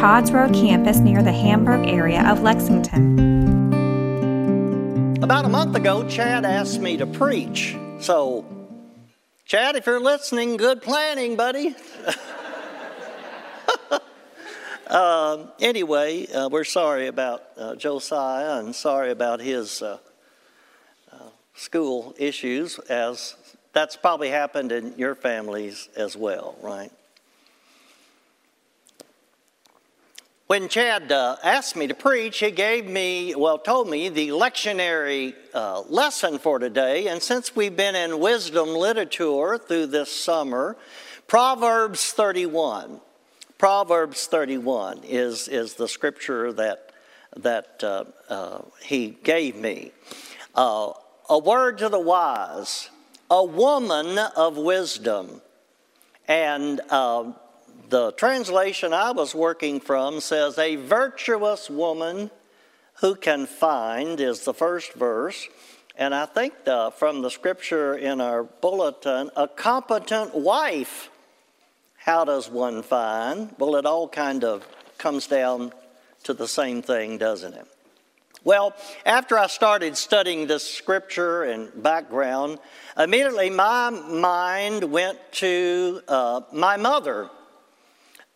Todd's Road campus near the Hamburg area of Lexington. About a month ago, Chad asked me to preach. So, Chad, if you're listening, good planning, buddy. uh, anyway, uh, we're sorry about uh, Josiah and sorry about his uh, uh, school issues, as that's probably happened in your families as well, right? When Chad uh, asked me to preach, he gave me, well, told me the lectionary uh, lesson for today. And since we've been in wisdom literature through this summer, Proverbs 31. Proverbs 31 is, is the scripture that, that uh, uh he gave me. Uh, a word to the wise, a woman of wisdom. And uh, the translation I was working from says, A virtuous woman who can find is the first verse. And I think the, from the scripture in our bulletin, a competent wife. How does one find? Well, it all kind of comes down to the same thing, doesn't it? Well, after I started studying this scripture and background, immediately my mind went to uh, my mother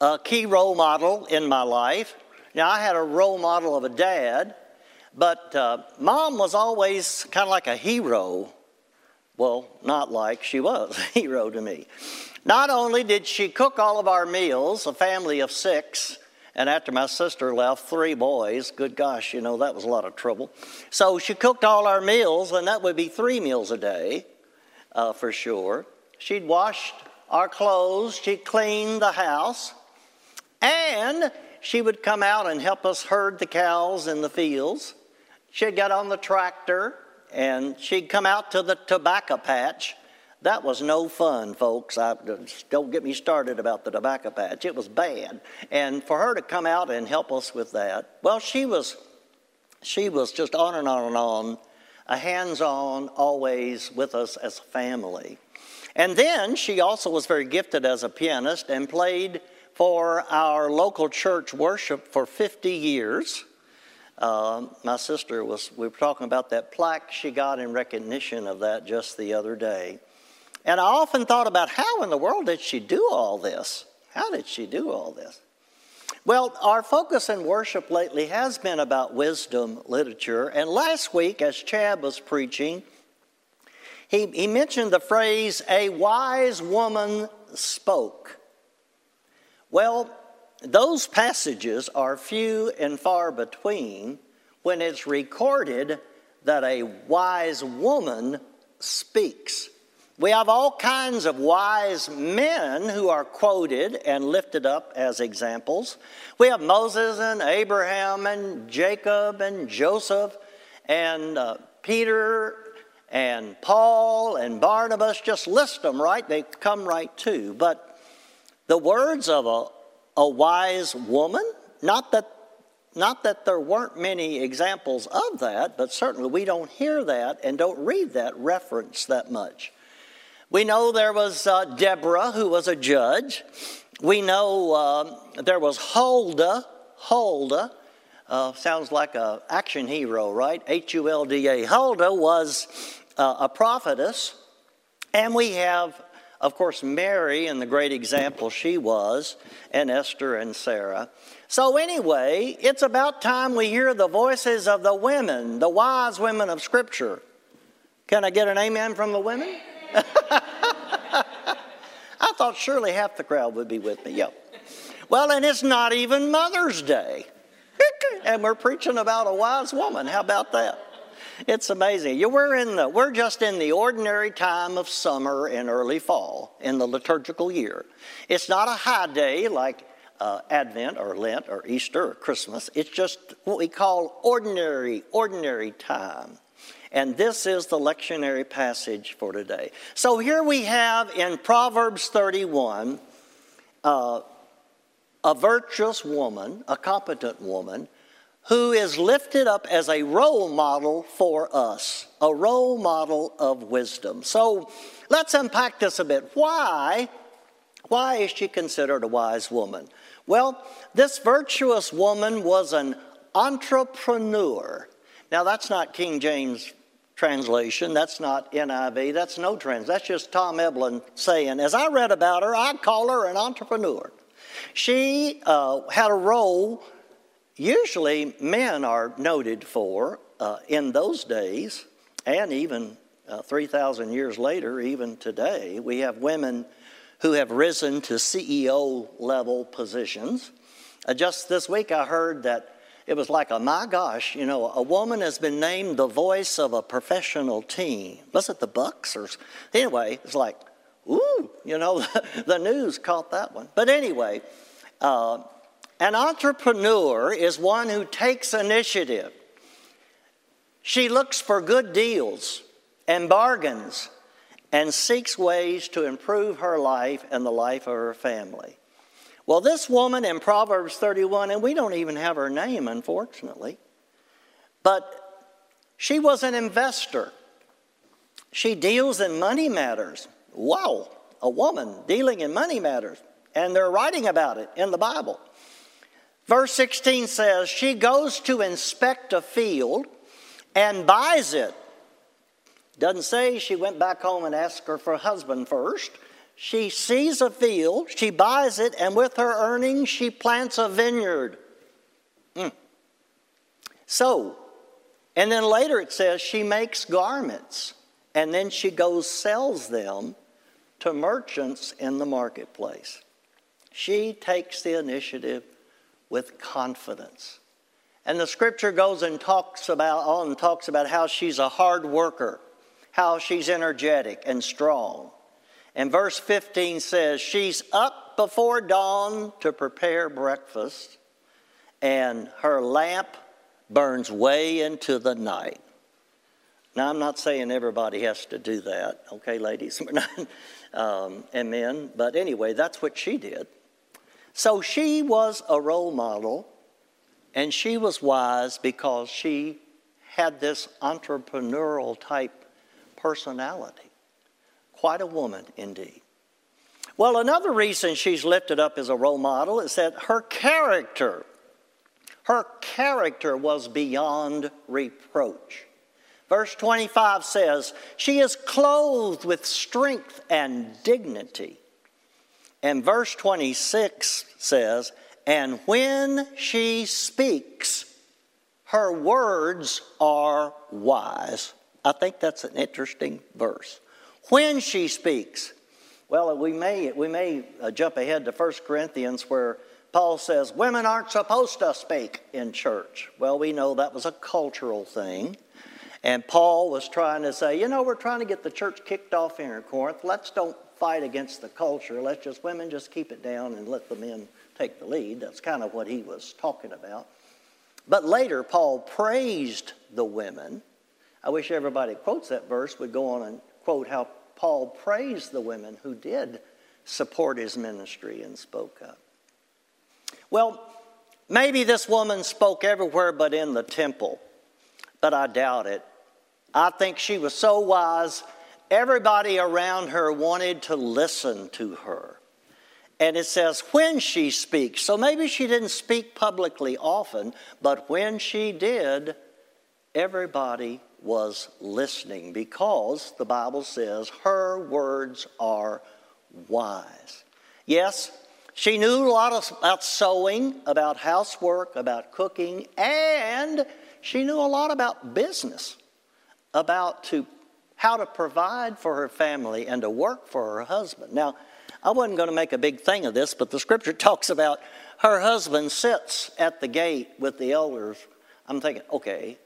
a key role model in my life. Now, I had a role model of a dad, but uh, mom was always kind of like a hero. Well, not like she was a hero to me. Not only did she cook all of our meals, a family of six, and after my sister left, three boys. Good gosh, you know, that was a lot of trouble. So she cooked all our meals, and that would be three meals a day uh, for sure. She'd washed our clothes, she'd cleaned the house. And she would come out and help us herd the cows in the fields. She'd get on the tractor and she'd come out to the tobacco patch. That was no fun, folks. I, don't get me started about the tobacco patch. It was bad. And for her to come out and help us with that, well, she was, she was just on and on and on, a hands-on, always with us as a family. And then she also was very gifted as a pianist and played for our local church worship for 50 years. Uh, my sister was, we were talking about that plaque she got in recognition of that just the other day. And I often thought about how in the world did she do all this? How did she do all this? Well, our focus in worship lately has been about wisdom literature. And last week, as Chad was preaching, he, he mentioned the phrase, a wise woman spoke. Well, those passages are few and far between when it's recorded that a wise woman speaks. We have all kinds of wise men who are quoted and lifted up as examples. We have Moses and Abraham and Jacob and Joseph and uh, Peter and Paul and Barnabas. Just list them, right? They come right to. But the words of a, a wise woman, not that, not that there weren't many examples of that, but certainly we don't hear that and don't read that reference that much. We know there was uh, Deborah, who was a judge. We know uh, there was Huldah. Huldah uh, sounds like an action hero, right? H U L D A. Huldah was uh, a prophetess. And we have of course, Mary and the great example she was, and Esther and Sarah. So, anyway, it's about time we hear the voices of the women, the wise women of Scripture. Can I get an amen from the women? I thought surely half the crowd would be with me. Yep. Well, and it's not even Mother's Day. and we're preaching about a wise woman. How about that? It's amazing. We're, in the, we're just in the ordinary time of summer and early fall in the liturgical year. It's not a high day like uh, Advent or Lent or Easter or Christmas. It's just what we call ordinary, ordinary time. And this is the lectionary passage for today. So here we have in Proverbs 31 uh, a virtuous woman, a competent woman, who is lifted up as a role model for us, a role model of wisdom. So let's unpack this a bit. Why? Why is she considered a wise woman? Well, this virtuous woman was an entrepreneur. Now, that's not King James translation. That's not NIV. That's no trans. That's just Tom Eblin saying, as I read about her, I call her an entrepreneur. She uh, had a role usually men are noted for uh, in those days, and even uh, 3,000 years later, even today, we have women who have risen to CEO level positions. Uh, just this week, I heard that it was like, a, my gosh, you know, a woman has been named the voice of a professional team. Was it the Bucks or anyway? It's like, ooh, you know, the news caught that one. But anyway, uh, an entrepreneur is one who takes initiative. She looks for good deals and bargains and seeks ways to improve her life and the life of her family. Well, this woman in Proverbs 31, and we don't even have her name, unfortunately, but she was an investor. She deals in money matters. Wow, a woman dealing in money matters. And they're writing about it in the Bible. Verse 16 says, She goes to inspect a field and buys it. Doesn't say she went back home and asked her for a husband first. She sees a field, she buys it, and with her earnings, she plants a vineyard. Mm. So, and then later it says she makes garments, and then she goes sells them to merchants in the marketplace. She takes the initiative with confidence. And the scripture goes and talks about on and talks about how she's a hard worker, how she's energetic and strong. And verse 15 says, She's up before dawn to prepare breakfast, and her lamp burns way into the night. Now, I'm not saying everybody has to do that, okay, ladies um, and men, but anyway, that's what she did. So she was a role model, and she was wise because she had this entrepreneurial type personality. Quite a woman indeed. Well, another reason she's lifted up as a role model is that her character, her character was beyond reproach. Verse 25 says, She is clothed with strength and dignity. And verse 26 says, And when she speaks, her words are wise. I think that's an interesting verse when she speaks. Well, we may, we may uh, jump ahead to 1 Corinthians where Paul says women aren't supposed to speak in church. Well, we know that was a cultural thing. And Paul was trying to say, you know, we're trying to get the church kicked off here in Corinth. Let's don't fight against the culture. Let's just, women just keep it down and let the men take the lead. That's kind of what he was talking about. But later, Paul praised the women. I wish everybody quotes that verse would go on and quote how Paul praised the women who did support his ministry and spoke up. Well, maybe this woman spoke everywhere but in the temple, but I doubt it. I think she was so wise, everybody around her wanted to listen to her. And it says, when she speaks. So maybe she didn't speak publicly often, but when she did, everybody was listening because the Bible says her words are wise. Yes, she knew a lot about sewing, about housework, about cooking, and she knew a lot about business, about to, how to provide for her family and to work for her husband. Now, I wasn't going to make a big thing of this, but the scripture talks about her husband sits at the gate with the elders. I'm thinking, okay,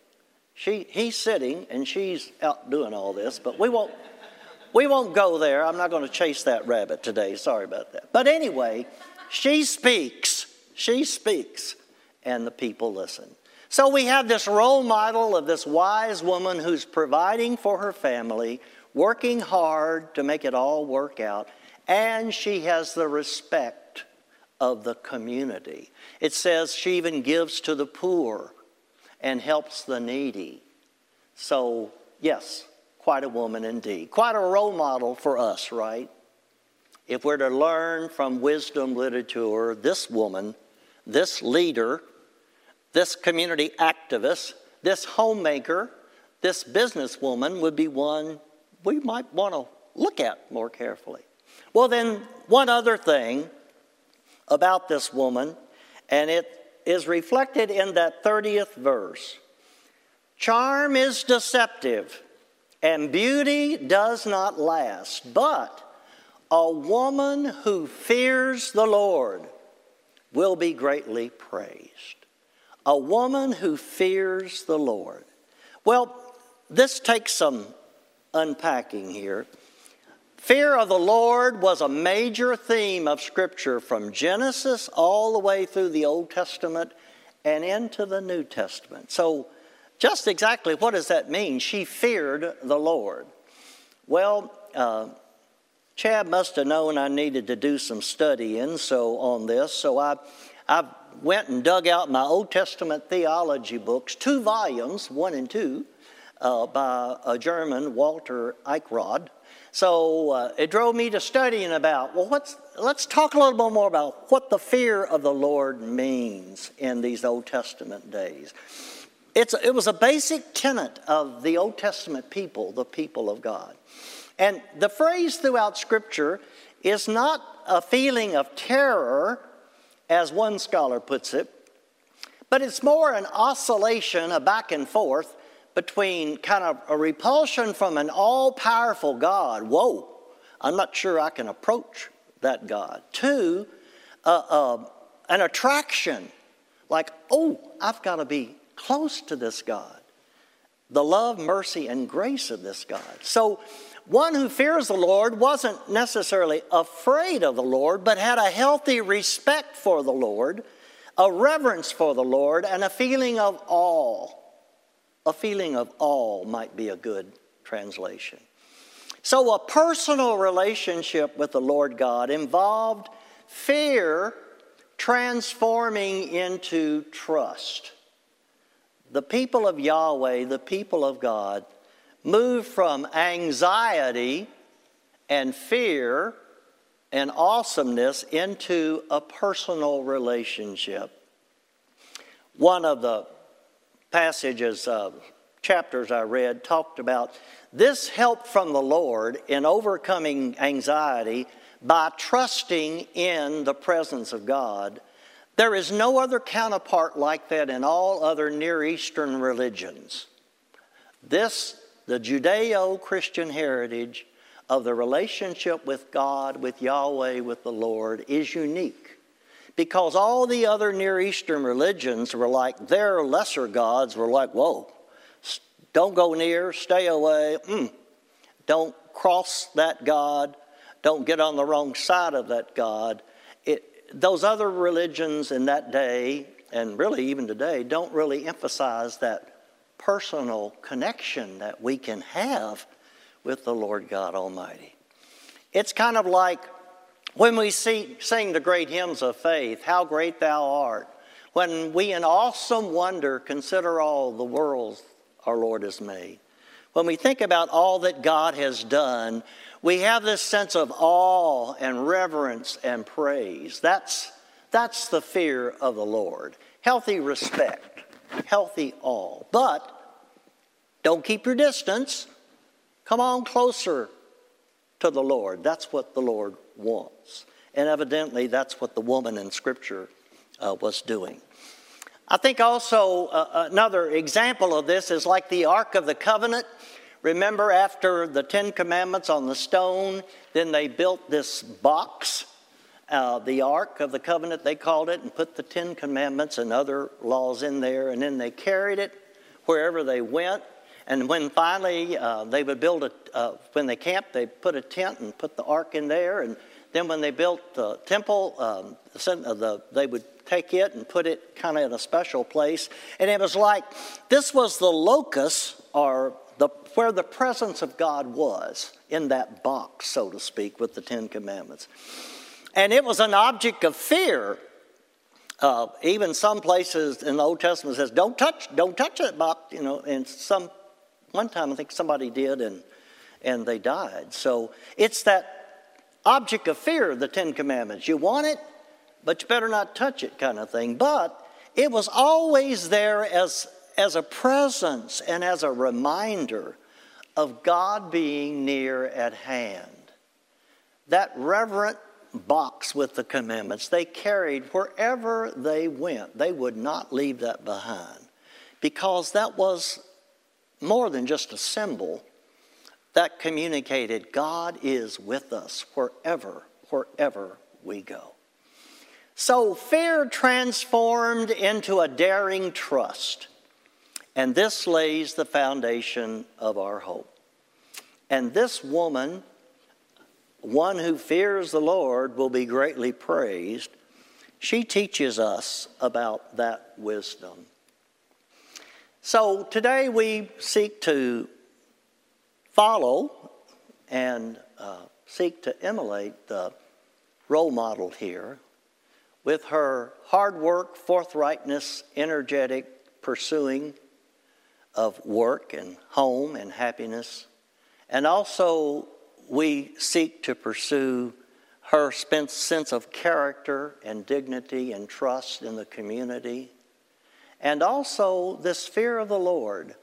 she, he's sitting and she's out doing all this, but we won't, we won't go there. I'm not going to chase that rabbit today. Sorry about that. But anyway, she speaks. She speaks, and the people listen. So we have this role model of this wise woman who's providing for her family, working hard to make it all work out, and she has the respect of the community. It says she even gives to the poor and helps the needy. So, yes, quite a woman indeed. Quite a role model for us, right? If we're to learn from wisdom literature, this woman, this leader, this community activist, this homemaker, this businesswoman would be one we might want to look at more carefully. Well, then, one other thing about this woman, and it is reflected in that 30th verse. Charm is deceptive, and beauty does not last, but a woman who fears the Lord will be greatly praised. A woman who fears the Lord. Well, this takes some unpacking here. Fear of the Lord was a major theme of Scripture from Genesis all the way through the Old Testament and into the New Testament. So, just exactly what does that mean? She feared the Lord. Well, uh, Chad must have known I needed to do some studying so on this, so I, I went and dug out my Old Testament theology books, two volumes, one and two, uh, by a German, Walter Eichrodt. So uh, it drove me to studying about, well, what's, let's talk a little bit more about what the fear of the Lord means in these Old Testament days. It's, it was a basic tenet of the Old Testament people, the people of God. And the phrase throughout Scripture is not a feeling of terror, as one scholar puts it, but it's more an oscillation, a back and forth between kind of a repulsion from an all powerful God, whoa, I'm not sure I can approach that God, to uh, uh, an attraction, like, oh, I've got to be close to this God. The love, mercy, and grace of this God. So, one who fears the Lord wasn't necessarily afraid of the Lord, but had a healthy respect for the Lord, a reverence for the Lord, and a feeling of awe a feeling of awe might be a good translation. So, a personal relationship with the Lord God involved fear transforming into trust. The people of Yahweh, the people of God, moved from anxiety and fear and awesomeness into a personal relationship. One of the passages, uh, chapters I read, talked about this help from the Lord in overcoming anxiety by trusting in the presence of God. There is no other counterpart like that in all other Near Eastern religions. This, the Judeo Christian heritage of the relationship with God, with Yahweh, with the Lord, is unique because all the other Near Eastern religions were like, their lesser gods were like, whoa, don't go near, stay away, mm, don't cross that God, don't get on the wrong side of that God. It, those other religions in that day, and really even today, don't really emphasize that personal connection that we can have with the Lord God Almighty. It's kind of like when we see, sing the great hymns of faith, How Great Thou Art, when we in awesome wonder consider all the worlds our Lord has made, when we think about all that God has done, we have this sense of awe and reverence and praise. That's, that's the fear of the Lord. Healthy respect, healthy all. But don't keep your distance. Come on closer to the Lord. That's what the Lord wants. And evidently, that's what the woman in Scripture uh, was doing. I think also uh, another example of this is like the Ark of the Covenant. Remember, after the Ten Commandments on the stone, then they built this box, uh, the Ark of the Covenant, they called it, and put the Ten Commandments and other laws in there, and then they carried it wherever they went. And when finally uh, they would build a, uh, when they camped, they put a tent and put the ark in there, and Then, when they built the temple, um, the, they would take it and put it kind of in a special place. And it was like this was the locus or the, where the presence of God was in that box, so to speak, with the Ten Commandments. And it was an object of fear. Uh, even some places in the Old Testament says, "Don't touch, don't touch that box." You know, and some one time I think somebody did, and and they died. So it's that object of fear, the Ten Commandments. You want it, but you better not touch it, kind of thing. But it was always there as as a presence and as a reminder of God being near at hand. That reverent box with the commandments they carried wherever they went. They would not leave that behind because that was more than just a symbol that communicated God is with us wherever, wherever we go. So fear transformed into a daring trust. And this lays the foundation of our hope. And this woman, one who fears the Lord, will be greatly praised. She teaches us about that wisdom. So today we seek to follow and uh, seek to emulate the role model here with her hard work, forthrightness, energetic pursuing of work and home and happiness. And also, we seek to pursue her sense of character and dignity and trust in the community. And also, this fear of the Lord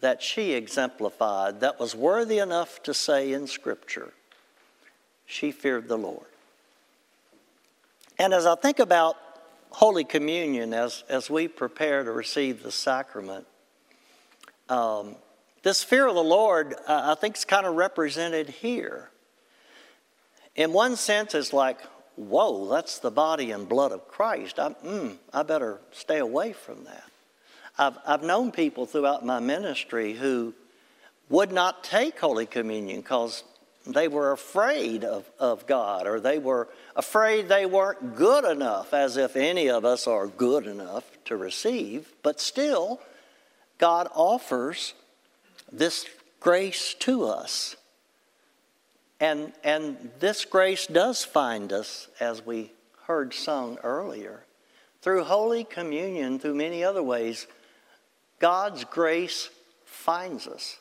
that she exemplified that was worthy enough to say in Scripture, she feared the Lord. And as I think about Holy Communion as, as we prepare to receive the sacrament, um, this fear of the Lord, uh, I think, is kind of represented here. In one sense, it's like, whoa, that's the body and blood of Christ. I, mm, I better stay away from that. I've, I've known people throughout my ministry who would not take Holy Communion because they were afraid of, of God or they were afraid they weren't good enough, as if any of us are good enough to receive. But still, God offers this grace to us. And, and this grace does find us, as we heard sung earlier, through Holy Communion, through many other ways. God's grace finds us.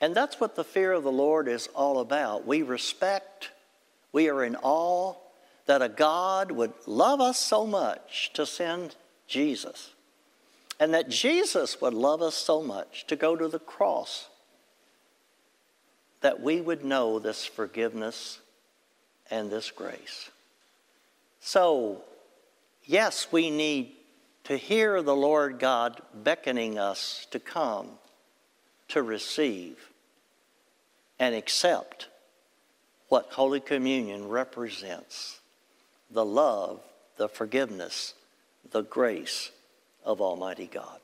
And that's what the fear of the Lord is all about. We respect, we are in awe that a God would love us so much to send Jesus and that Jesus would love us so much to go to the cross that we would know this forgiveness and this grace. So, yes, we need to hear the Lord God beckoning us to come, to receive, and accept what Holy Communion represents the love, the forgiveness, the grace of Almighty God.